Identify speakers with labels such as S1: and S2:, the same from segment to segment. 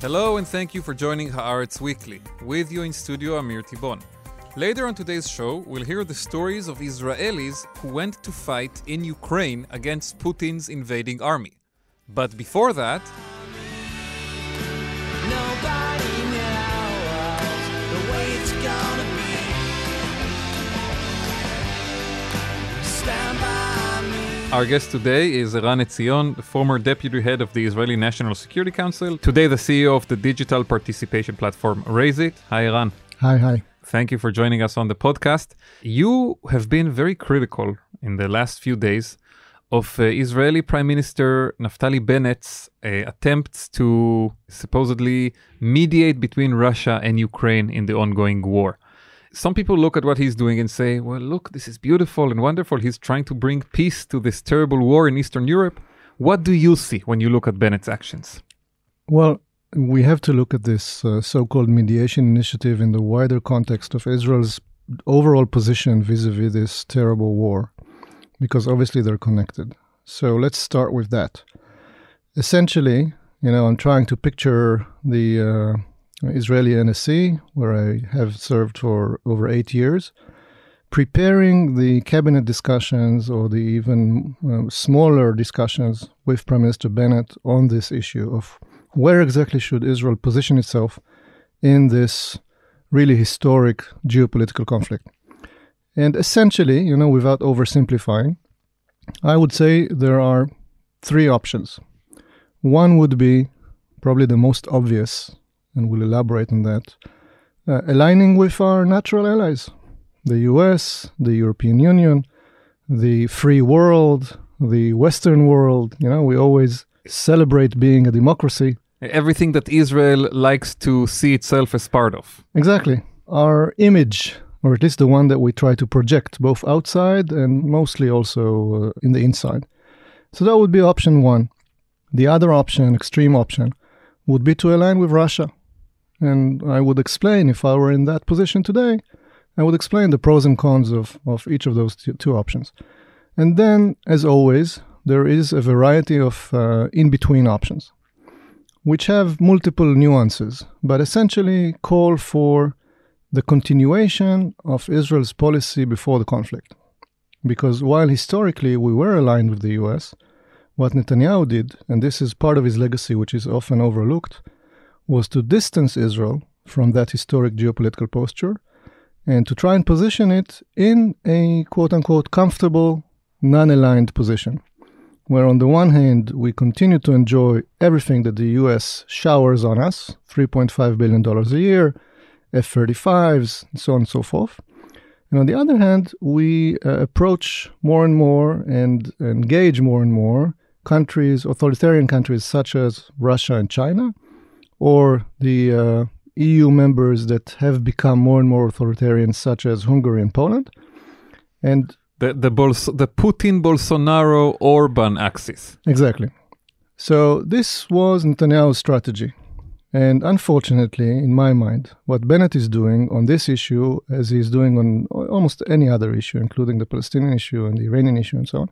S1: Hello and thank you for joining Haaretz Weekly. With you in studio, Amir Tibon. Later on today's show, we'll hear the stories of Israelis who went to fight in Ukraine against Putin's invading army. But before that, our guest today is Eran Etzion, the former deputy head of the Israeli National Security Council, today the CEO of the digital participation platform Raise It. Hi, Eran.
S2: Hi, hi.
S1: Thank you for joining us on the podcast. You have been very critical in the last few days of uh, Israeli Prime Minister Naftali Bennett's uh, attempts to supposedly mediate between Russia and Ukraine in the ongoing war. Some people look at what he's doing and say, well, look, this is beautiful and wonderful. He's trying to bring peace to this terrible war in Eastern Europe. What do you see when you look at Bennett's actions?
S2: Well, we have to look at this uh, so called mediation initiative in the wider context of Israel's overall position vis a vis this terrible war, because obviously they're connected. So let's start with that. Essentially, you know, I'm trying to picture the uh, Israeli NSC, where I have served for over eight years, preparing the cabinet discussions or the even uh, smaller discussions with Prime Minister Bennett on this issue of where exactly should Israel position itself in this really historic geopolitical conflict. And essentially, you know, without oversimplifying, I would say there are three options. One would be probably the most obvious, and we'll elaborate on that, uh, aligning with our natural allies, the US, the European Union, the free world, the Western world. You know, we always celebrate being a democracy.
S1: Everything that Israel likes to see itself as part of.
S2: Exactly. Our image, or at least the one that we try to project, both outside and mostly also uh, in the inside. So that would be option one. The other option, extreme option, would be to align with Russia. And I would explain, if I were in that position today, I would explain the pros and cons of, of each of those two, two options. And then, as always, there is a variety of uh, in between options, which have multiple nuances, but essentially call for the continuation of Israel's policy before the conflict. Because while historically we were aligned with the US, what Netanyahu did, and this is part of his legacy, which is often overlooked, was to distance Israel from that historic geopolitical posture and to try and position it in a quote unquote comfortable, non aligned position, where on the one hand we continue to enjoy everything that the US showers on us $3.5 billion a year, F 35s, and so on and so forth. And on the other hand, we uh, approach more and more and engage more and more countries, authoritarian countries such as Russia and China, or the uh, EU members that have become more and more authoritarian, such as Hungary and Poland. And
S1: The, the, the Putin Bolsonaro Orban axis.
S2: exactly. So this was Netanyahu's strategy. And unfortunately, in my mind, what Bennett is doing on this issue, as he's doing on almost any other issue, including the Palestinian issue and the Iranian issue and so on,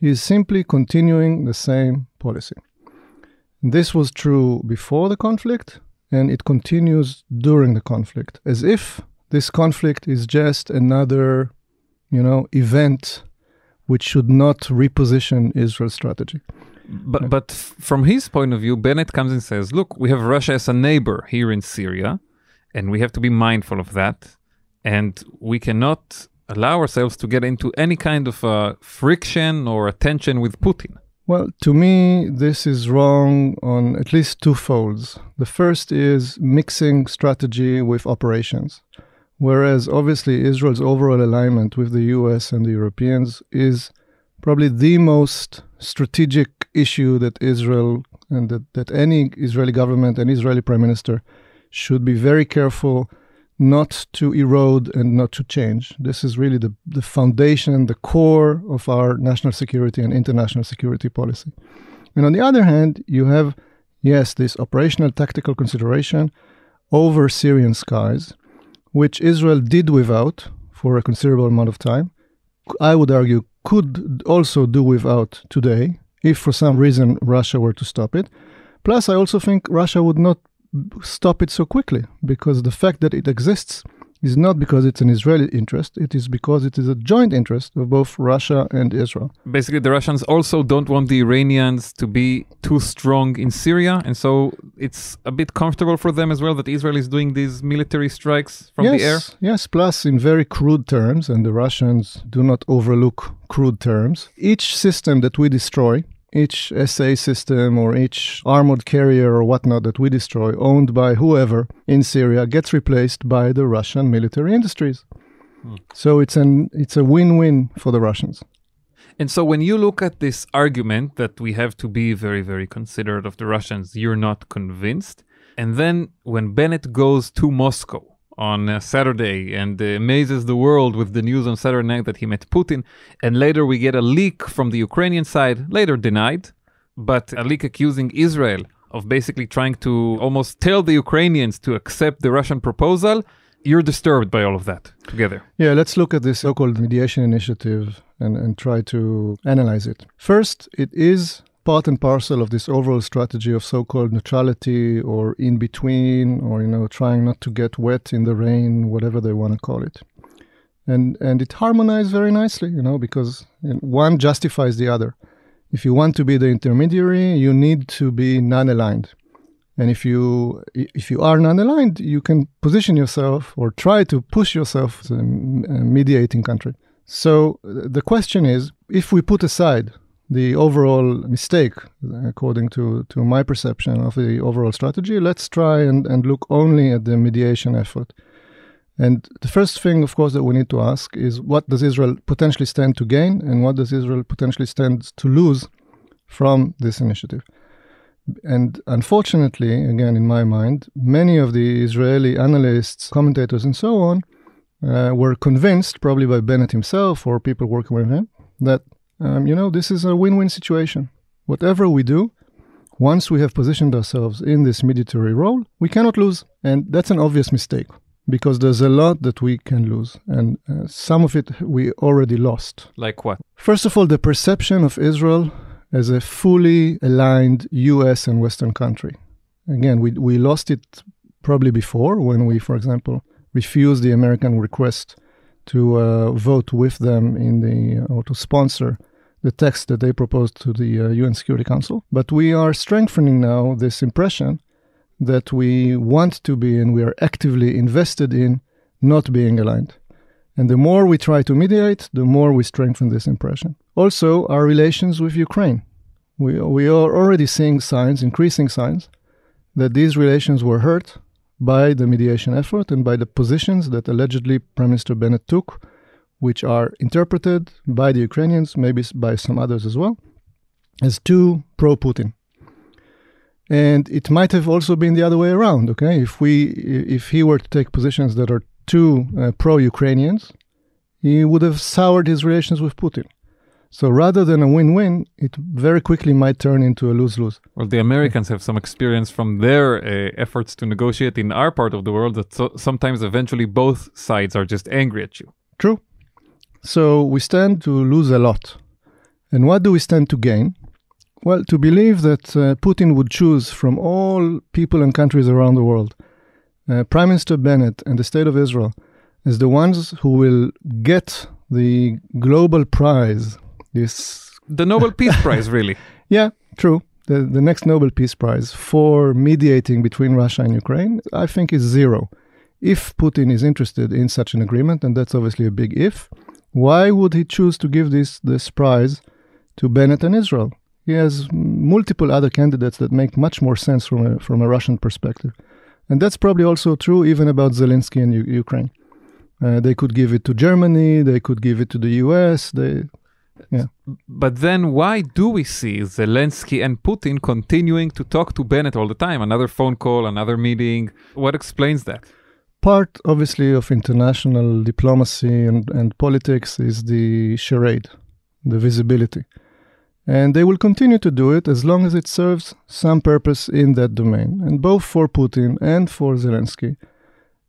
S2: he is simply continuing the same policy. This was true before the conflict, and it continues during the conflict, as if this conflict is just another, you know, event which should not reposition Israel's strategy.
S1: But, but from his point of view, Bennett comes and says, look, we have Russia as a neighbor here in Syria, and we have to be mindful of that. And we cannot allow ourselves to get into any kind of uh, friction or tension with Putin.
S2: Well, to me, this is wrong on at least two folds. The first is mixing strategy with operations. Whereas obviously Israel's overall alignment with the US and the Europeans is probably the most strategic issue that Israel and that, that any Israeli government and Israeli prime minister should be very careful not to erode and not to change. This is really the, the foundation, the core of our national security and international security policy. And on the other hand, you have, yes, this operational tactical consideration over Syrian skies, which Israel did without for a considerable amount of time. I would argue could also do without today if for some reason Russia were to stop it. Plus, I also think Russia would not stop it so quickly because the fact that it exists is not because it's an Israeli interest, it is because it is a joint interest of both Russia and Israel.
S1: Basically, the Russians also don't want the Iranians to be too strong in Syria, and so it's a bit comfortable for them as well that Israel is doing these military strikes from
S2: yes,
S1: the air.
S2: Yes, plus in very crude terms, and the Russians do not overlook crude terms. Each system that we destroy, each SA system or each armored carrier or whatnot that we destroy, owned by whoever in Syria, gets replaced by the Russian military industries. Hmm. So it's an it's a win-win for the Russians.
S1: And so when you look at this argument that we have to be very, very considerate of the Russians, you're not convinced. And then when Bennett goes to Moscow on uh, Saturday and uh, amazes the world with the news on Saturday night that he met Putin, and later we get a leak from the Ukrainian side, later denied, but a leak accusing Israel of basically trying to almost tell the Ukrainians to accept the Russian proposal, you're disturbed by all of that together.
S2: Yeah, let's look at this so called mediation initiative and, and try to analyze it. First, it is part and parcel of this overall strategy of so called neutrality or in between or, you know, trying not to get wet in the rain, whatever they want to call it. And, and it harmonized very nicely, you know, because one justifies the other. If you want to be the intermediary, you need to be non aligned. And if you if you are non-aligned, you can position yourself or try to push yourself as a mediating country. So the question is, if we put aside the overall mistake, according to, to my perception of the overall strategy, let's try and, and look only at the mediation effort. And the first thing, of course, that we need to ask is what does Israel potentially stand to gain and what does Israel potentially stand to lose from this initiative? And unfortunately, again, in my mind, many of the Israeli analysts, commentators, and so on uh, were convinced, probably by Bennett himself or people working with him, that, um, you know, this is a win win situation. Whatever we do, once we have positioned ourselves in this mediatory role, we cannot lose. And that's an obvious mistake because there's a lot that we can lose. And uh, some of it we already lost.
S1: Like what?
S2: First of all, the perception of Israel as a fully aligned US and Western country. Again, we, we lost it probably before when we, for example, refused the American request to uh, vote with them in the, or to sponsor the text that they proposed to the uh, UN Security Council. But we are strengthening now this impression that we want to be and we are actively invested in not being aligned. And the more we try to mediate, the more we strengthen this impression. Also, our relations with Ukraine. We, we are already seeing signs, increasing signs, that these relations were hurt by the mediation effort and by the positions that allegedly Prime Minister Bennett took, which are interpreted by the Ukrainians, maybe by some others as well, as too pro Putin. And it might have also been the other way around, okay? If we if he were to take positions that are too uh, pro-Ukrainians, he would have soured his relations with Putin. So rather than a win-win, it very quickly might turn into a lose-lose.
S1: Well, the Americans have some experience from their uh, efforts to negotiate in our part of the world that so- sometimes eventually both sides are just angry at you.
S2: True. So we stand to lose a lot. And what do we stand to gain? Well, to believe that uh, Putin would choose from all people and countries around the world uh, Prime Minister Bennett and the State of Israel as the ones who will get the global prize. This,
S1: The Nobel Peace Prize, really.
S2: yeah, true. The, the next Nobel Peace Prize for mediating between Russia and Ukraine, I think, is zero. If Putin is interested in such an agreement, and that's obviously a big if, why would he choose to give this, this prize to Bennett and Israel? He has multiple other candidates that make much more sense from a, from a Russian perspective. And that's probably also true even about Zelensky and U- Ukraine. Uh, they could give it to Germany, they could give it to the US. They,
S1: But then why do we see Zelensky and Putin continuing to talk to Bennett all the time? Another phone call, another meeting. What explains that?
S2: part, obviously, of international diplomacy and, and politics is the charade, the visibility. And they will continue to do it as long as it serves some purpose in that domain, and both for Putin and for Zelensky,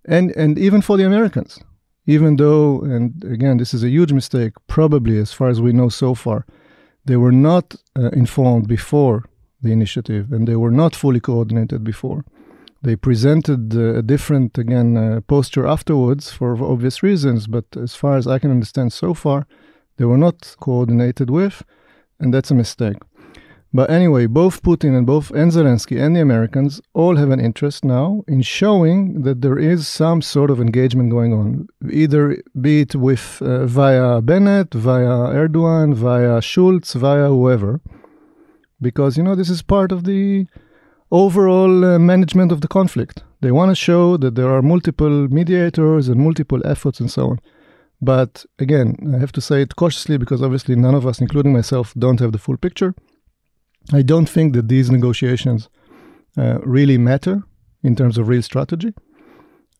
S2: and, and even for the Americans. Even though, and again, this is a huge mistake, probably as far as we know so far, they were not uh, informed before the initiative and they were not fully coordinated before. They presented uh, a different, again, uh, posture afterwards for obvious reasons, but as far as I can understand so far, they were not coordinated with, and that's a mistake. But anyway, both Putin and both and Zelensky and the Americans all have an interest now in showing that there is some sort of engagement going on, either be it with uh, via Bennett, via Erdogan, via Scholz, via whoever, because you know this is part of the overall uh, management of the conflict. They want to show that there are multiple mediators and multiple efforts and so on. But again, I have to say it cautiously because obviously none of us, including myself, don't have the full picture. I don't think that these negotiations uh, really matter in terms of real strategy.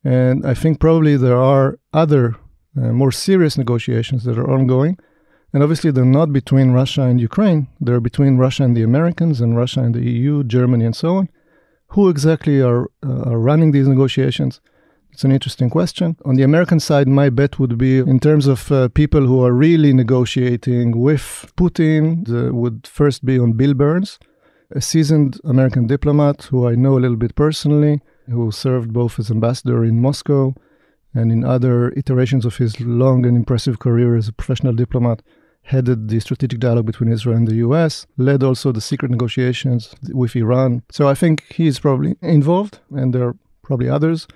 S2: And I think probably there are other uh, more serious negotiations that are ongoing. And obviously, they're not between Russia and Ukraine, they're between Russia and the Americans and Russia and the EU, Germany, and so on. Who exactly are, uh, are running these negotiations? It's an interesting question. On the American side, my bet would be in terms of uh, people who are really negotiating with Putin, the, would first be on Bill Burns, a seasoned American diplomat who I know a little bit personally, who served both as ambassador in Moscow and in other iterations of his long and impressive career as a professional diplomat headed the strategic dialogue between Israel and the US, led also the secret negotiations with Iran. So I think he's probably involved, and there are probably others.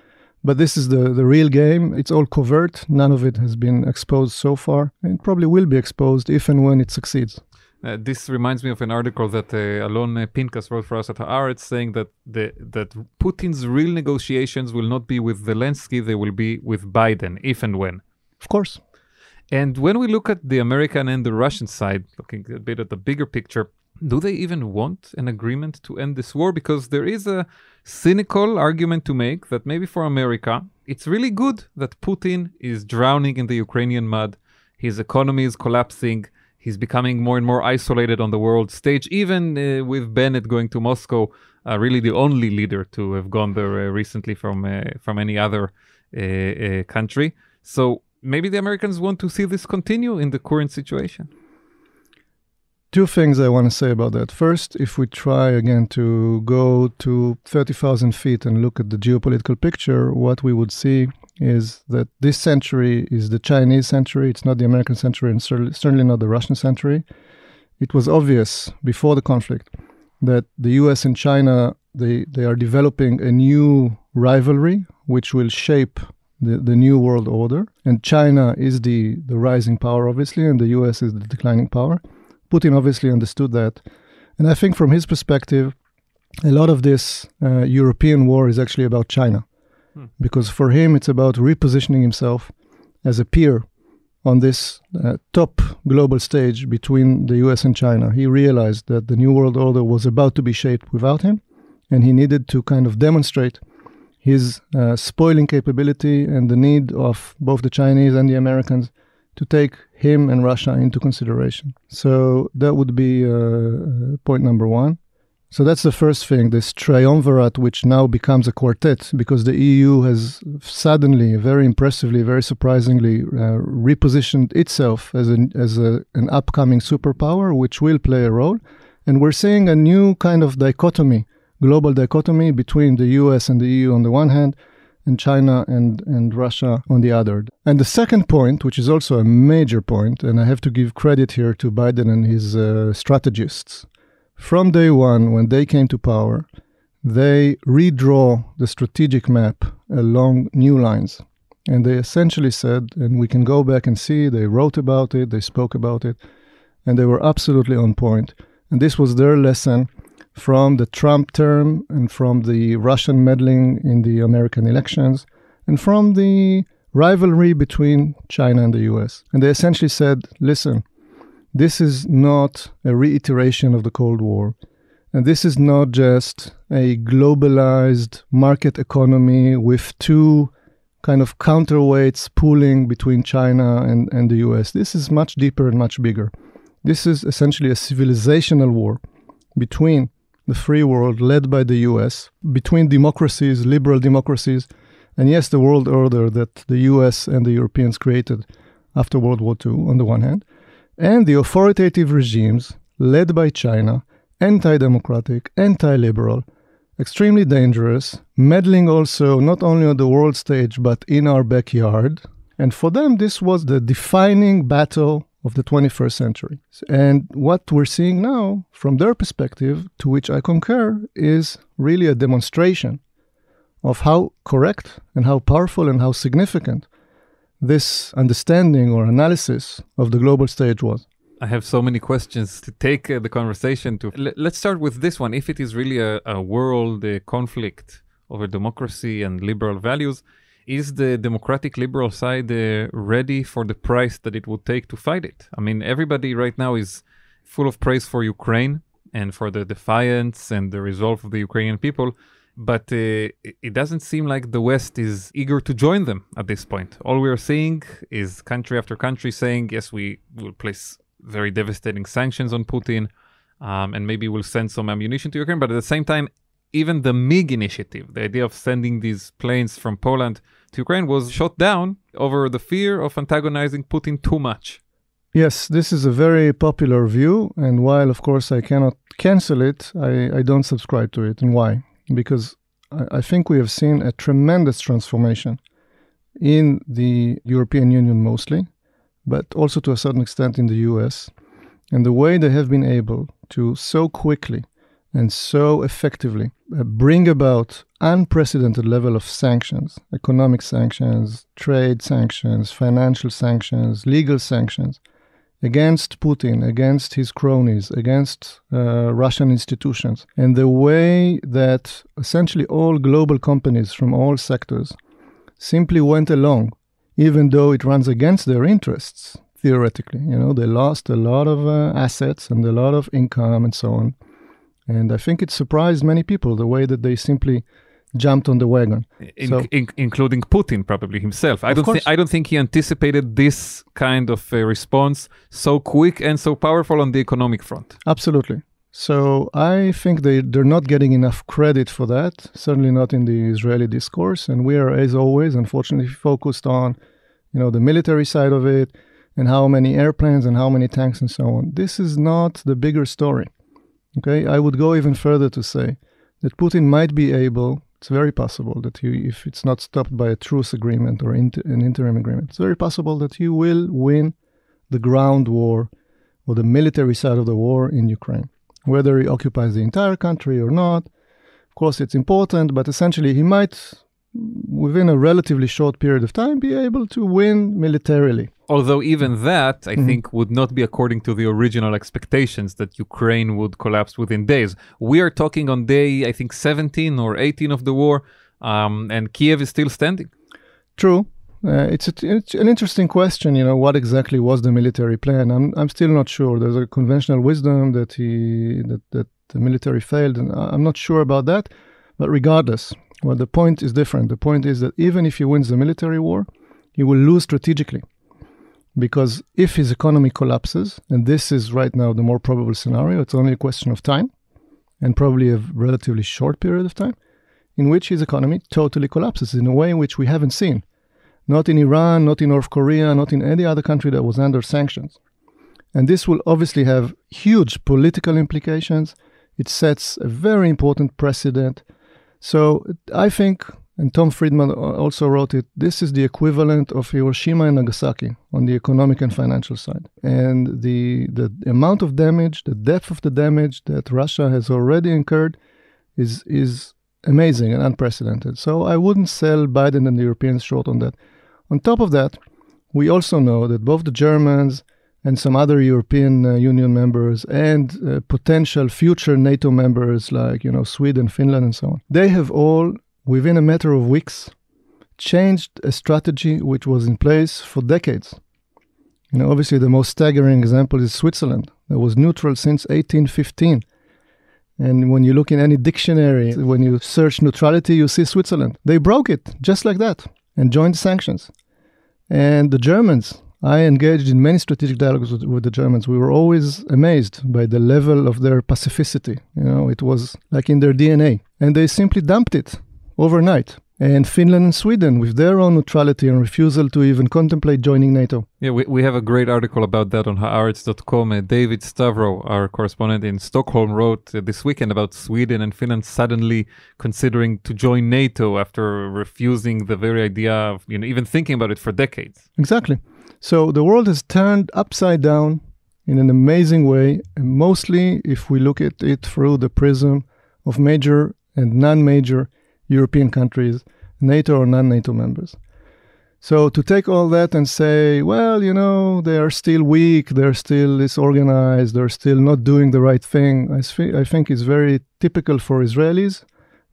S2: But this is the, the real game. It's all covert. None of it has been exposed so far, and probably will be exposed if and when it succeeds.
S1: Uh, this reminds me of an article that uh, Alon Pinkas wrote for us at Haaretz, saying that the, that Putin's real negotiations will not be with Zelensky; they will be with Biden, if and when.
S2: Of course.
S1: And when we look at the American and the Russian side, looking a bit at the bigger picture, do they even want an agreement to end this war? Because there is a cynical argument to make that maybe for America, it's really good that Putin is drowning in the Ukrainian mud, his economy is collapsing, he's becoming more and more isolated on the world stage, even uh, with Bennett going to Moscow, uh, really the only leader to have gone there uh, recently from uh, from any other uh, uh, country. So maybe the Americans want to see this continue in the current situation.
S2: Two things I want to say about that. First, if we try again to go to 30,000 feet and look at the geopolitical picture, what we would see is that this century is the Chinese century. It's not the American century and certainly not the Russian century. It was obvious before the conflict that the US and China they, they are developing a new rivalry which will shape the, the new world order. And China is the, the rising power, obviously, and the US is the declining power. Putin obviously understood that. And I think from his perspective, a lot of this uh, European war is actually about China. Hmm. Because for him, it's about repositioning himself as a peer on this uh, top global stage between the US and China. He realized that the New World Order was about to be shaped without him, and he needed to kind of demonstrate his uh, spoiling capability and the need of both the Chinese and the Americans to take him and Russia into consideration. So that would be uh, point number one. So that's the first thing, this triumvirate, which now becomes a quartet, because the EU has suddenly, very impressively, very surprisingly, uh, repositioned itself as, an, as a, an upcoming superpower, which will play a role. And we're seeing a new kind of dichotomy, global dichotomy between the US and the EU on the one hand, and China and, and Russia on the other. And the second point, which is also a major point, and I have to give credit here to Biden and his uh, strategists from day one, when they came to power, they redraw the strategic map along new lines. And they essentially said, and we can go back and see, they wrote about it, they spoke about it, and they were absolutely on point. And this was their lesson from the Trump term and from the Russian meddling in the American elections and from the rivalry between China and the US. And they essentially said, listen, this is not a reiteration of the Cold War. And this is not just a globalized market economy with two kind of counterweights pooling between China and, and the US. This is much deeper and much bigger. This is essentially a civilizational war between the free world led by the US, between democracies, liberal democracies, and yes, the world order that the US and the Europeans created after World War II on the one hand, and the authoritative regimes led by China, anti democratic, anti liberal, extremely dangerous, meddling also not only on the world stage but in our backyard. And for them, this was the defining battle of the 21st century. And what we're seeing now, from their perspective, to which I concur, is really a demonstration of how correct and how powerful and how significant this understanding or analysis of the global stage was.
S1: I have so many questions to take uh, the conversation to. L- let's start with this one. If it is really a, a world uh, conflict over democracy and liberal values, is the democratic liberal side uh, ready for the price that it would take to fight it? I mean, everybody right now is full of praise for Ukraine and for the defiance and the resolve of the Ukrainian people but uh, it doesn't seem like the West is eager to join them at this point. All we are seeing is country after country saying, yes, we will place very devastating sanctions on Putin, um, and maybe we'll send some ammunition to Ukraine. But at the same time, even the MiG initiative, the idea of sending these planes from Poland Ukraine, was shot down over the fear of antagonizing Putin too much.
S2: Yes, this is a very popular view, and while of course I cannot cancel it, I, I don't subscribe to it. And why? because I, I think we have seen a tremendous transformation in the European Union mostly, but also to a certain extent in the US, and the way they have been able to so quickly and so effectively uh, bring about unprecedented level of sanctions economic sanctions trade sanctions financial sanctions legal sanctions against Putin, against his cronies, against uh, Russian institutions, and the way that essentially all global companies from all sectors simply went along, even though it runs against their interests, theoretically. You know, they lost a lot of uh, assets and a lot of income and so on. And I think it surprised many people the way that they simply jumped on the wagon.
S1: In,
S2: So-
S1: in, including Putin, probably himself. I don't think. I don't think he anticipated this kind of uh, response so quick and so powerful on the economic front.
S2: Absolutely. So I think they, they're not getting enough credit for that, certainly not in the Israeli discourse. And we are, as always, unfortunately, focused on, you know, the military side of it and how many airplanes and how many tanks and so on. This is not the bigger story. Okay, I would go even further to say that Putin might be able. It's very possible that he, if it's not stopped by a truce agreement or inter, an interim agreement, it's very possible that he will win the ground war or the military side of the war in Ukraine. Whether he occupies the entire country or not, of course, it's important, but essentially, he might, within a relatively short period of time, be able to win militarily.
S1: Although even that,
S2: Mm-hmm.
S1: I think, would not be according to the original expectations that Ukraine would collapse within days. We are talking on day, I think, 17 or 18 of the war, um, and Kiev is still standing.
S2: True. Uh, it's, a, it's an interesting question, you know, what exactly was the military plan? I'm, I'm still not sure. There's a conventional wisdom that he that, that the military failed, and I'm not sure about that. But regardless, well, the point is different. The point is that even if he wins the military war, he will lose strategically. Because if his economy collapses, and this is right now the more probable scenario, it's only a question of time, and probably a relatively short period of time, in which his economy totally collapses in a way which we haven't seen. Not in Iran, not in North Korea, not in any other country that was under sanctions. And this will obviously have huge political implications. It sets a very important precedent. So I think, and Tom Friedman also wrote it, this is the equivalent of Hiroshima and Nagasaki on the economic and financial side. And the, the amount of damage, the depth of the damage that Russia has already incurred is, is amazing and unprecedented. So I wouldn't sell Biden and the Europeans short on that. On top of that, we also know that both the Germans and some other European uh, Union members and uh, potential future NATO members like you know Sweden, Finland, and so on, they have all within a matter of weeks changed a strategy which was in place for decades. You know, obviously the most staggering example is Switzerland, that was neutral since 1815. And when you look in any dictionary, when you search neutrality, you see Switzerland. They broke it just like that and joined sanctions. And the Germans, I engaged in many strategic dialogues with, with the Germans. We were always amazed by the level of their pacificity. You know, it was like in their DNA. And they simply dumped it overnight. and Finland and Sweden with their own neutrality and refusal to even contemplate joining NATO.
S1: Yeah, we, we have a great article about that on haaretz.com. Uh, David Stavrou, our correspondent in Stockholm, wrote uh, this weekend about Sweden and Finland suddenly considering to join NATO after refusing the very idea of, you know, even thinking about it for decades.
S2: Exactly. So the world has turned upside down in an amazing way, and mostly if we look at it through the prism of major and non major European countries, NATO or non NATO members. So to take all that and say, well, you know, they are still weak, they're still disorganized, they're still not doing the right thing, I, I think is very typical for Israelis,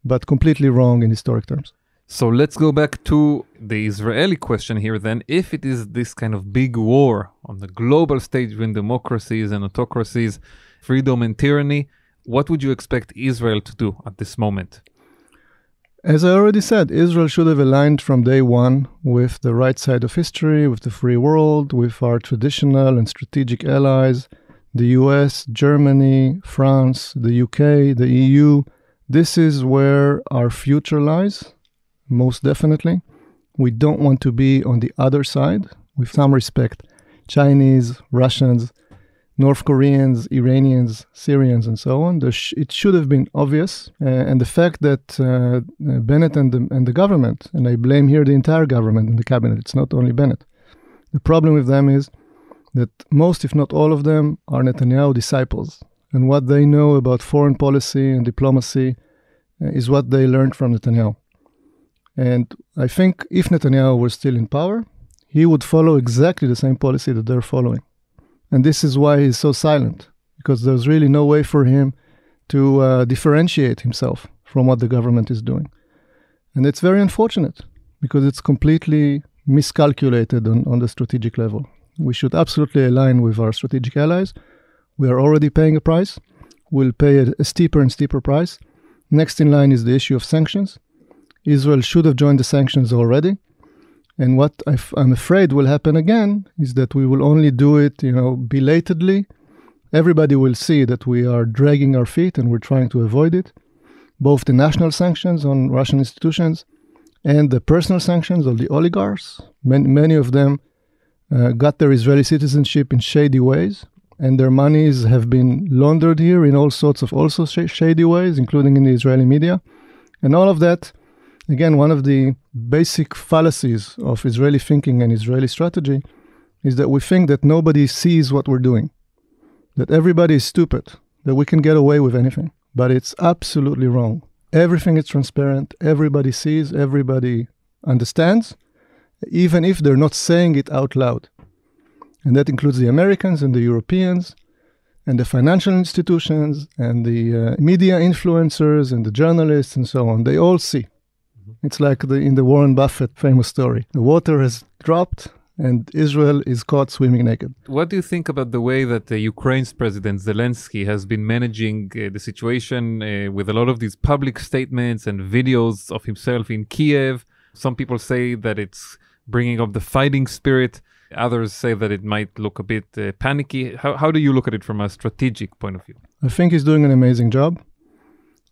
S2: but completely wrong in historic terms.
S1: So let's go back to the Israeli question here then. If it is this kind of big war on the global stage between democracies and autocracies, freedom and tyranny, what would you expect Israel to do at this moment?
S2: As I already said, Israel should have aligned from day one with the right side of history, with the free world, with our traditional and strategic allies, the US, Germany, France, the UK, the EU. This is where our future lies, most definitely. We don't want to be on the other side, with some respect. Chinese, Russians, North Koreans, Iranians, Syrians, and so on. Sh- it should have been obvious. Uh, and the fact that uh, Bennett and the, and the government, and I blame here the entire government and the cabinet, it's not only Bennett. The problem with them is that most, if not all of them, are Netanyahu disciples. And what they know about foreign policy and diplomacy uh, is what they learned from Netanyahu. And I think if Netanyahu were still in power, he would follow exactly the same policy that they're following. And this is why he's so silent, because there's really no way for him to uh, differentiate himself from what the government is doing. And it's very unfortunate because it's completely miscalculated on, on the strategic level. We should absolutely align with our strategic allies. We are already paying a price. We'll pay a, a steeper and steeper price. Next in line is the issue of sanctions. Israel should have joined the sanctions already. And what i f- I'm afraid will happen again is that we will only do it, you know, belatedly. Everybody will see that we are dragging our feet and we're trying to avoid it. Both the national sanctions on Russian institutions and the personal sanctions of the oligarchs. Many, many of them uh, got their Israeli citizenship in shady ways, and their monies have been laundered here in all sorts of also sh- shady ways, including in the Israeli media. And all of that again, one of the basic fallacies of Israeli thinking and Israeli strategy is that we think that nobody sees what we're doing, that everybody is stupid, that we can get away with anything. But it's absolutely wrong. Everything is transparent, everybody sees, everybody understands, even if they're not saying it out loud. And that includes the Americans and the Europeans and the financial institutions and the uh, media influencers and the journalists and so on. They all see. It's like the, in the Warren Buffett famous story. The water has dropped and Israel is caught swimming naked.
S1: What do you think about the way that uh, Ukraine's president Zelensky has been managing uh, the situation uh, with a lot of these public statements and videos of himself in Kiev? Some people say that it's bringing up the fighting spirit. Others say that it might look a bit uh, panicky. How, how do you look at it from a strategic point of view?
S2: I think he's doing an amazing job.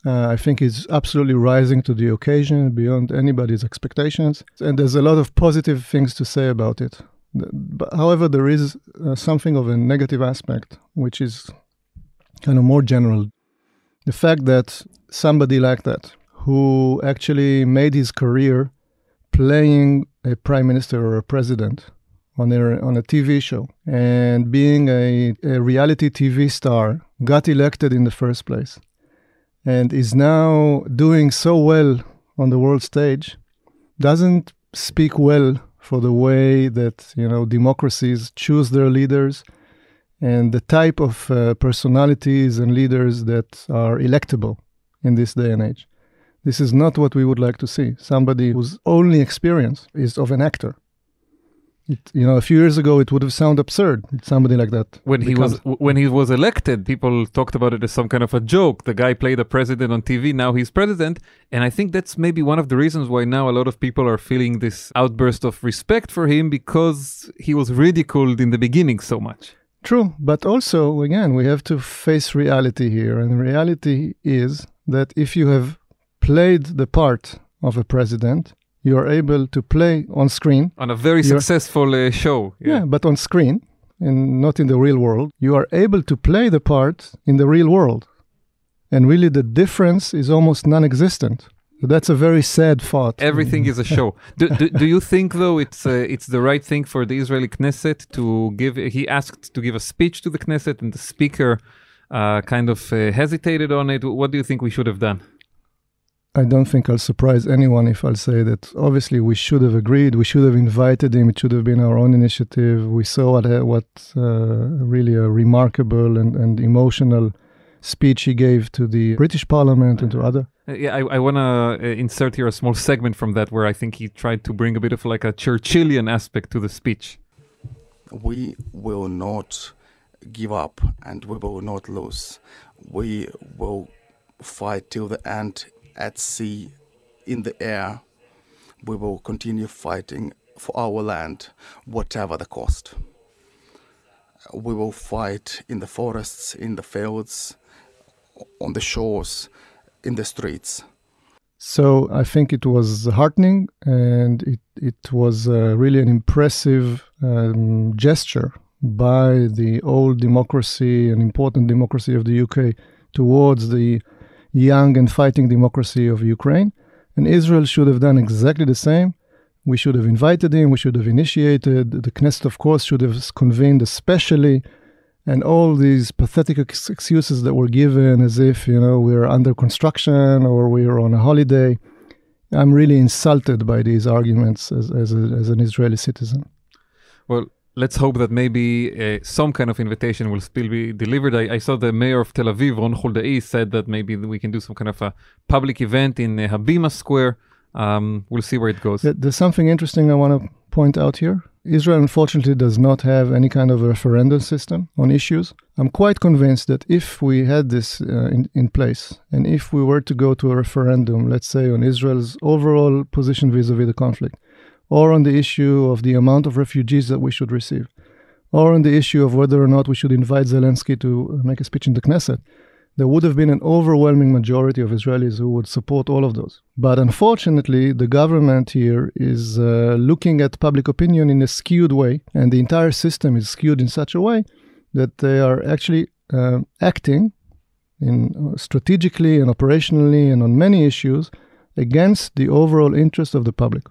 S2: Uh, I think he's absolutely rising to the occasion beyond anybody's expectations. And there's a lot of positive things to say about it. However, there is uh, something of a negative aspect, which is kind of more general. The fact that somebody like that, who actually made his career playing a prime minister or a president on a, on a TV show and being a, a reality TV star, got elected in the first place and is now doing so well on the world stage doesn't speak well for the way that you know democracies choose their leaders and the type of uh, personalities and leaders that are electable in this day and age. This is not what we would like to see. Somebody whose only experience is of an actor. It, you know, a few years ago, it would have sounded absurd. Somebody like that.
S1: When he was when he was elected, people talked about it as some kind of a joke. The guy played a president on TV. Now he's president, and I think that's maybe one of the reasons why now a lot of people are feeling this outburst of respect for him because he was ridiculed in the beginning so much.
S2: True, but also again, we have to face reality here, and reality is that if you have played the part of a president, you are able to play on screen.
S1: On a very
S2: You're-
S1: successful uh, show.
S2: Yeah. but on screen and not in the real world. You are able to play the part in the real world. And really, the difference is almost non existent. That's a very sad thought.
S1: Everything is a show. do, do, do you think though it's uh, it's the right thing for the Israeli Knesset to give? He asked to give a speech to the Knesset, and the speaker uh, kind of uh, hesitated on it. What do you think we should have done?
S2: I don't think I'll surprise anyone if I'll say that obviously we should have agreed. We should have invited him. It should have been our own initiative. We saw what, uh, what uh, really a remarkable and, and emotional speech he gave to the British Parliament and to other.
S1: Uh, yeah, I, I want to uh, insert here a small segment from that where I think he tried to bring a bit of like a Churchillian aspect to the speech.
S3: we will not give up and we will not lose. We will fight till the end at sea, in the air. We will continue fighting for our land, whatever the cost. We will fight in the forests, in the fields, on the shores, in the streets.
S2: So I think it was heartening and it, it was uh, really an impressive um, gesture by the old democracy, an important democracy of the UK, towards the young and fighting democracy of Ukraine. And Israel should have done exactly the same. We should have invited him, we should have initiated. The Knesset, of course, should have convened especially. And all these pathetic ex- excuses that were given as if, you know, we're under construction or we're on a holiday. I'm really insulted by these arguments as, as, a, as an Israeli citizen.
S1: Well, let's hope that maybe uh, some kind of invitation will still be delivered. I, I saw the mayor of Tel Aviv, Ron Huldai, said that maybe we can do some kind of a public event in uh, Habima Square. Um, we'll see where it goes.
S2: There's something interesting I want to point out here. Israel, unfortunately, does not have any kind of referendum system on issues. I'm quite convinced that if we had this uh, in, in place, and if we were to go to a referendum, let's say on Israel's overall position vis a vis the conflict, or on the issue of the amount of refugees that we should receive, or on the issue of whether or not we should invite Zelensky to make a speech in the Knesset, there would have been an overwhelming majority of Israelis who would support all of those. But unfortunately, the government here is uh, looking at public opinion in a skewed way, and the entire system is skewed in such a way that they are actually uh, acting in uh, strategically and operationally and on many issues against the overall interest of the public.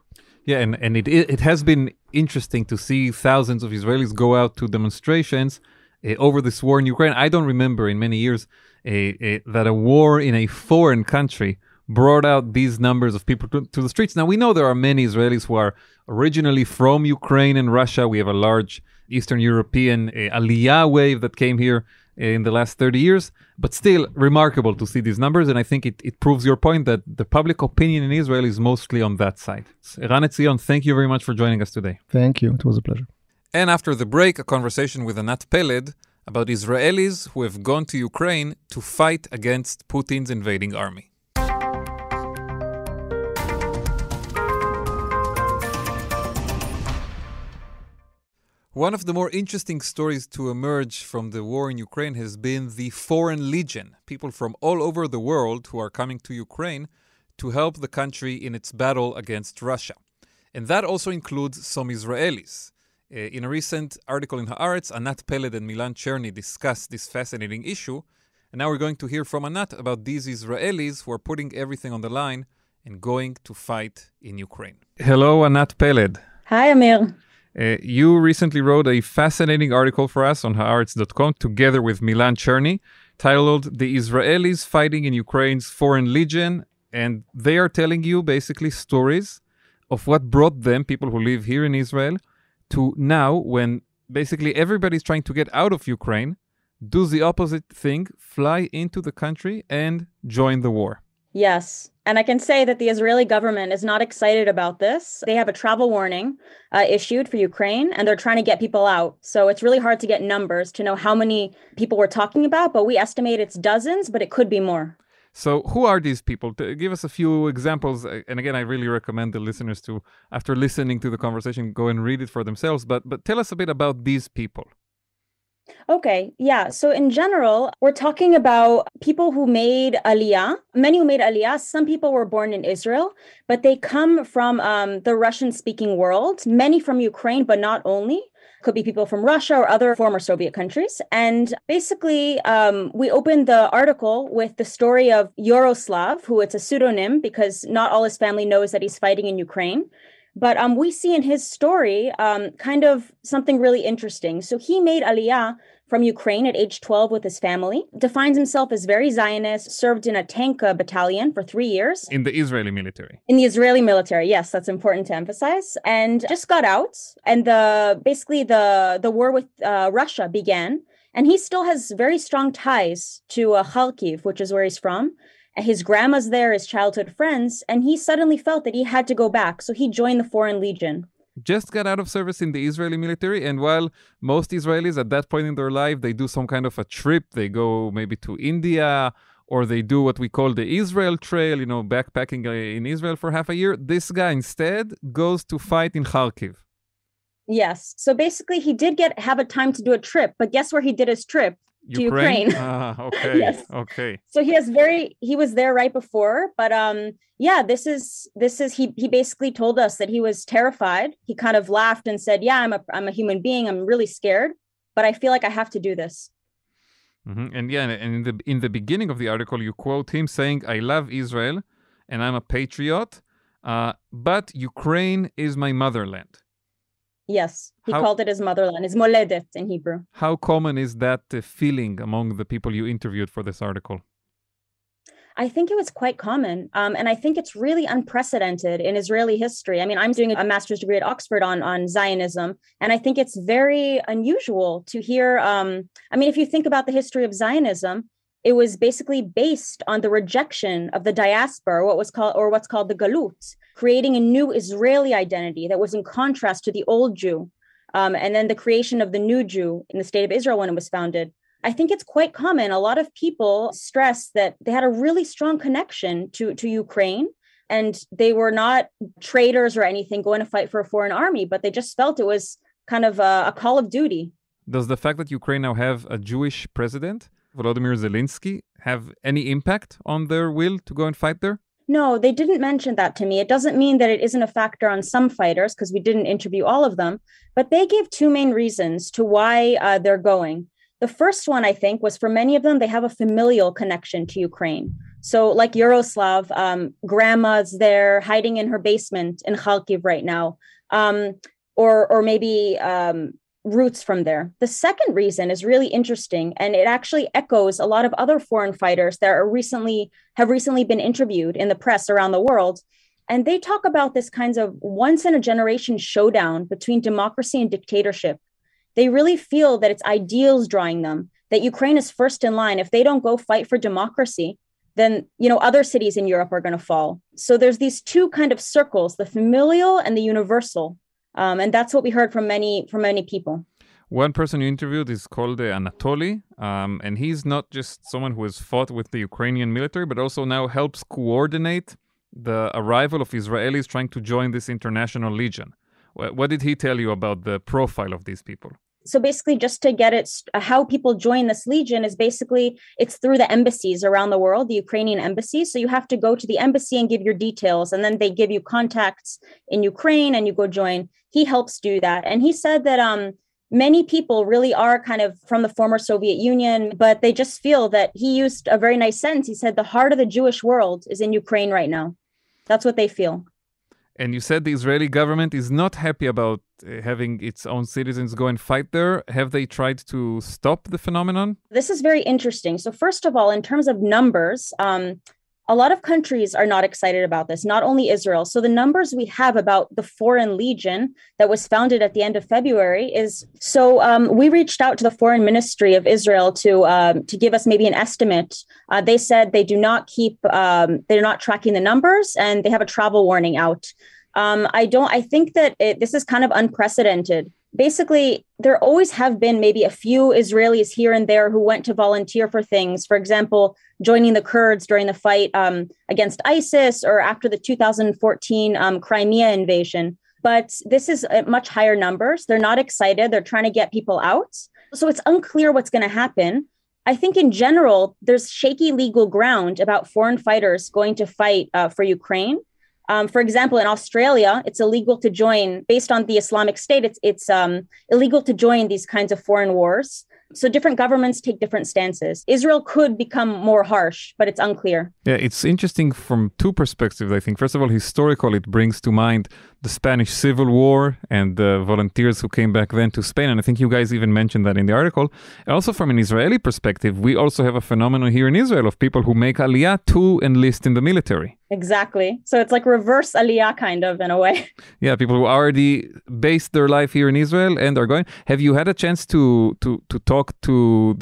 S1: Yeah, and, and it, it has been interesting to see thousands of Israelis go out to demonstrations uh, over this war in Ukraine. I don't remember in many years uh, uh, that a war in a foreign country brought out these numbers of people to, to the streets. Now, we know there are many Israelis who are originally from Ukraine and Russia. We have a large Eastern European uh, Aliyah wave that came here in the last 30 years, but still remarkable to see these numbers. And I think it, it proves your point that the public opinion in Israel is mostly on that side. Eran Etzion, thank you very much for joining us today.
S2: Thank you. It was a pleasure.
S1: And after the break, a conversation with Anat Peled about Israelis who have gone to Ukraine to fight against Putin's invading army. One of the more interesting stories to emerge from the war in Ukraine has been the Foreign Legion, people from all over the world who are coming to Ukraine to help the country in its battle against Russia. And that also includes some Israelis. Uh, in a recent article in Haaretz, Anat Peled and Milan Cherny discussed this fascinating issue. And now we're going to hear from Anat about these Israelis who are putting everything on the line and going to fight in Ukraine. Hello, Anat Peled.
S4: Hi, Amir.
S1: Uh, you recently wrote a fascinating article for us on haaretz.com together with Milan Cherny titled The Israelis Fighting in Ukraine's Foreign Legion. And they are telling you basically stories of what brought them, people who live here in Israel, to now when basically everybody's trying to get out of Ukraine, do the opposite thing, fly into the country and join the war.
S4: Yes. And I can say that the Israeli government is not excited about this. They have a travel warning uh, issued for Ukraine and they're trying to get people out. So it's really hard to get numbers to know how many people we're talking about, but we estimate it's dozens, but it could be more.
S1: So, who are these people? Give us a few examples. And again, I really recommend the listeners to, after listening to the conversation, go and read it for themselves. But but tell us a bit about these people.
S4: Okay, yeah. So in general, we're talking about people who made Aliyah. Many who made Aliyah. Some people were born in Israel, but they come from um, the Russian-speaking world. Many from Ukraine, but not only. Could be people from Russia or other former Soviet countries. And basically, um, we opened the article with the story of Yaroslav, who it's a pseudonym because not all his family knows that he's fighting in Ukraine. But um, we see in his story um, kind of something really interesting. So he made Aliyah from Ukraine at age 12 with his family, defines himself as very Zionist, served in a tank uh, battalion for three years.
S1: In the Israeli military.
S4: In the Israeli military, yes, that's important to emphasize. And just got out, and the basically the the war with uh, Russia began, and he still has very strong ties to uh, Kharkiv, which is where he's from. His grandma's there, his childhood friends, and he suddenly felt that he had to go back, so he joined the Foreign Legion
S1: just got out of service in the Israeli military. And while most Israelis at that point in their life, they do some kind of a trip, they go maybe to India or they do what we call the Israel Trail, you know, backpacking uh, in Israel for half a year. This guy instead goes to fight in Kharkiv.
S4: Yes. So basically, he did get have a time to do a trip, but guess where he did his trip? To Ukraine.
S1: ah, okay. yes. Okay.
S4: So he has very he was there right before, but um yeah, this is this is he he basically told us that he was terrified. He kind of laughed and said, "Yeah, I'm a I'm a human being. I'm really scared, but I feel like I have to do this."
S1: Mm-hmm. And yeah, and in the in the beginning of the article, you quote him saying, "I love Israel, and I'm a patriot, uh, but Ukraine is my motherland."
S4: Yes, he how, called it his motherland, his moledet in Hebrew.
S1: How common is that uh, feeling among the people you interviewed for this article?
S4: I think it was quite common. Um, and I think it's really unprecedented in Israeli history. I mean, I'm doing a master's degree at Oxford on, on Zionism, and I think it's very unusual to hear. Um, I mean, if you think about the history of Zionism, it was basically based on the rejection of the diaspora, what was called or what's called the galut, creating a new Israeli identity that was in contrast to the old Jew, um, and then the creation of the new Jew in the state of Israel when it was founded. I think it's quite common. A lot of people stress that they had a really strong connection to, to Ukraine and they were not traitors or anything going to fight for a foreign army, but they just felt it was kind of a, a call of duty.
S1: Does the fact that Ukraine now have a Jewish president, Volodymyr Zelensky, have any impact on their will to go and fight there?
S4: No, they didn't mention that to me. It doesn't mean that it isn't a factor on some fighters because we didn't interview all of them, but they gave two main reasons to why uh, they're going. The first one, I think, was for many of them, they have a familial connection to Ukraine. So, like Yaroslav, um, grandma's there hiding in her basement in Kharkiv right now, um, or or maybe um, roots from there. The second reason is really interesting, and it actually echoes a lot of other foreign fighters that are recently have recently been interviewed in the press around the world. And they talk about this kinds of once in a generation showdown between democracy and dictatorship they really feel that it's ideals drawing them, that Ukraine is first in line. If they don't go fight for democracy, then you know other cities in Europe are going to fall. So there's these two kind of circles, the familial and the universal. Um, and that's what we heard from many from many people.
S1: One person you interviewed is called uh, Anatoly, um, and he's not just someone who has fought with the Ukrainian military, but also now helps coordinate the arrival of Israelis trying to join this international legion. What did he tell you about the profile of these people?
S4: So basically just to get it how people join this legion is basically it's through the embassies around the world the ukrainian embassy so you have to go to the embassy and give your details and then they give you contacts in ukraine and you go join. He helps do that. And he said that um many people really are kind of from the former soviet union but they just feel that he used a very nice sentence. He said the heart of the jewish world is in ukraine right now. That's what they feel
S1: and you said the Israeli government is not happy about uh, having its own citizens go and fight there. Have they tried to stop the phenomenon?
S4: This is very interesting. So, first of all, in terms of numbers, um, a lot of countries are not excited about this, not only Israel. So, the numbers we have about the Foreign Legion that was founded at the end of February is so um, we reached out to the Foreign Ministry of Israel to um, to give us maybe an estimate. Uh, they said they do not keep, um, they're not tracking the numbers and they have a travel warning out. Um, I don't, I think that it, this is kind of unprecedented. Basically, there always have been maybe a few Israelis here and there who went to volunteer for things. For example, joining the Kurds during the fight um, against ISIS or after the 2014 um, Crimea invasion. But this is at much higher numbers. They're not excited. They're trying to get people out. So it's unclear what's going to happen. I think in general, there's shaky legal ground about foreign fighters going to fight uh, for Ukraine. Um, for example, in Australia, it's illegal to join, based on the Islamic State, it's, it's um, illegal to join these kinds of foreign wars. So different governments take different stances. Israel could become more harsh, but it's unclear.
S1: Yeah, it's interesting from two perspectives, I think. First of all, historical, it brings to mind the Spanish Civil War and the volunteers who came back then to Spain. And I think you guys even mentioned that in the article. And also, from an Israeli perspective, we also have a phenomenon here in Israel of people who make aliyah to enlist in the military.
S4: Exactly. So it's like reverse aliyah, kind of, in a way.
S1: Yeah, people who already based their life here in Israel and are going. Have you had a chance to to to talk to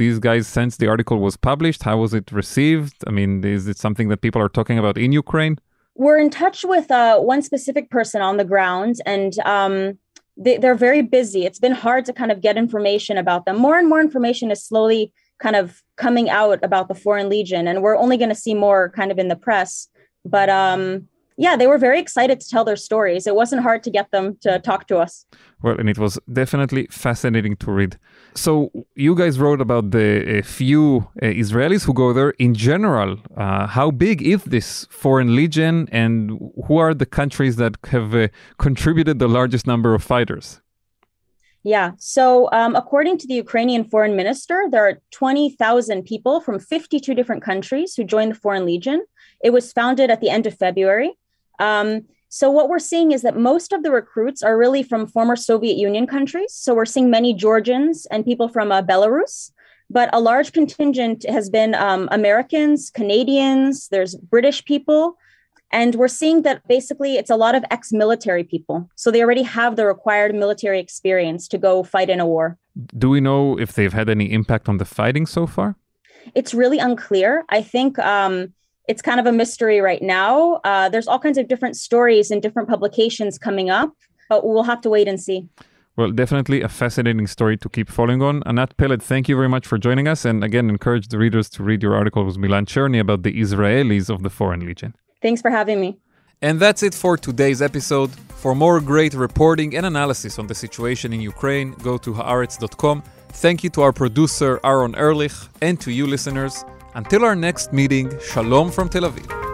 S1: these guys since the article was published? How was it received? I mean, is it something that people are talking about in Ukraine?
S4: We're in touch with uh, one specific person on the ground, and um, they, they're very busy. It's been hard to kind of get information about them. More and more information is slowly kind of coming out about the Foreign Legion, and we're only going to see more kind of in the press. But um, yeah, they were very excited to tell their stories. It wasn't hard to get them to talk to us.
S1: Well, and it was definitely fascinating to read. So, you guys wrote about the uh, few uh, Israelis who go there. In general, uh, how big is this foreign legion, and who are the countries that have uh, contributed the largest number of fighters?
S4: Yeah. So, um, according to the Ukrainian foreign minister, there are 20,000 people from 52 different countries who joined the Foreign Legion. It was founded at the end of February. Um, so, what we're seeing is that most of the recruits are really from former Soviet Union countries. So, we're seeing many Georgians and people from uh, Belarus, but a large contingent has been um, Americans, Canadians, there's British people. And we're seeing that basically it's a lot of ex military people. So they already have the required military experience to go fight in a war.
S1: Do we know if they've had any impact on the fighting so far?
S4: It's really unclear. I think um, it's kind of a mystery right now. Uh, there's all kinds of different stories and different publications coming up, but we'll have to wait and see.
S1: Well, definitely a fascinating story to keep following on. Anat Peled, thank you very much for joining us. And again, encourage the readers to read your article with Milan Czerny about the Israelis of the Foreign Legion.
S4: Thanks for having me.
S1: And that's it for today's episode. For more great reporting and analysis on the situation in Ukraine, go to haaretz.com. Thank you to our producer Aaron Ehrlich and to you listeners. Until our next meeting, shalom from Tel Aviv.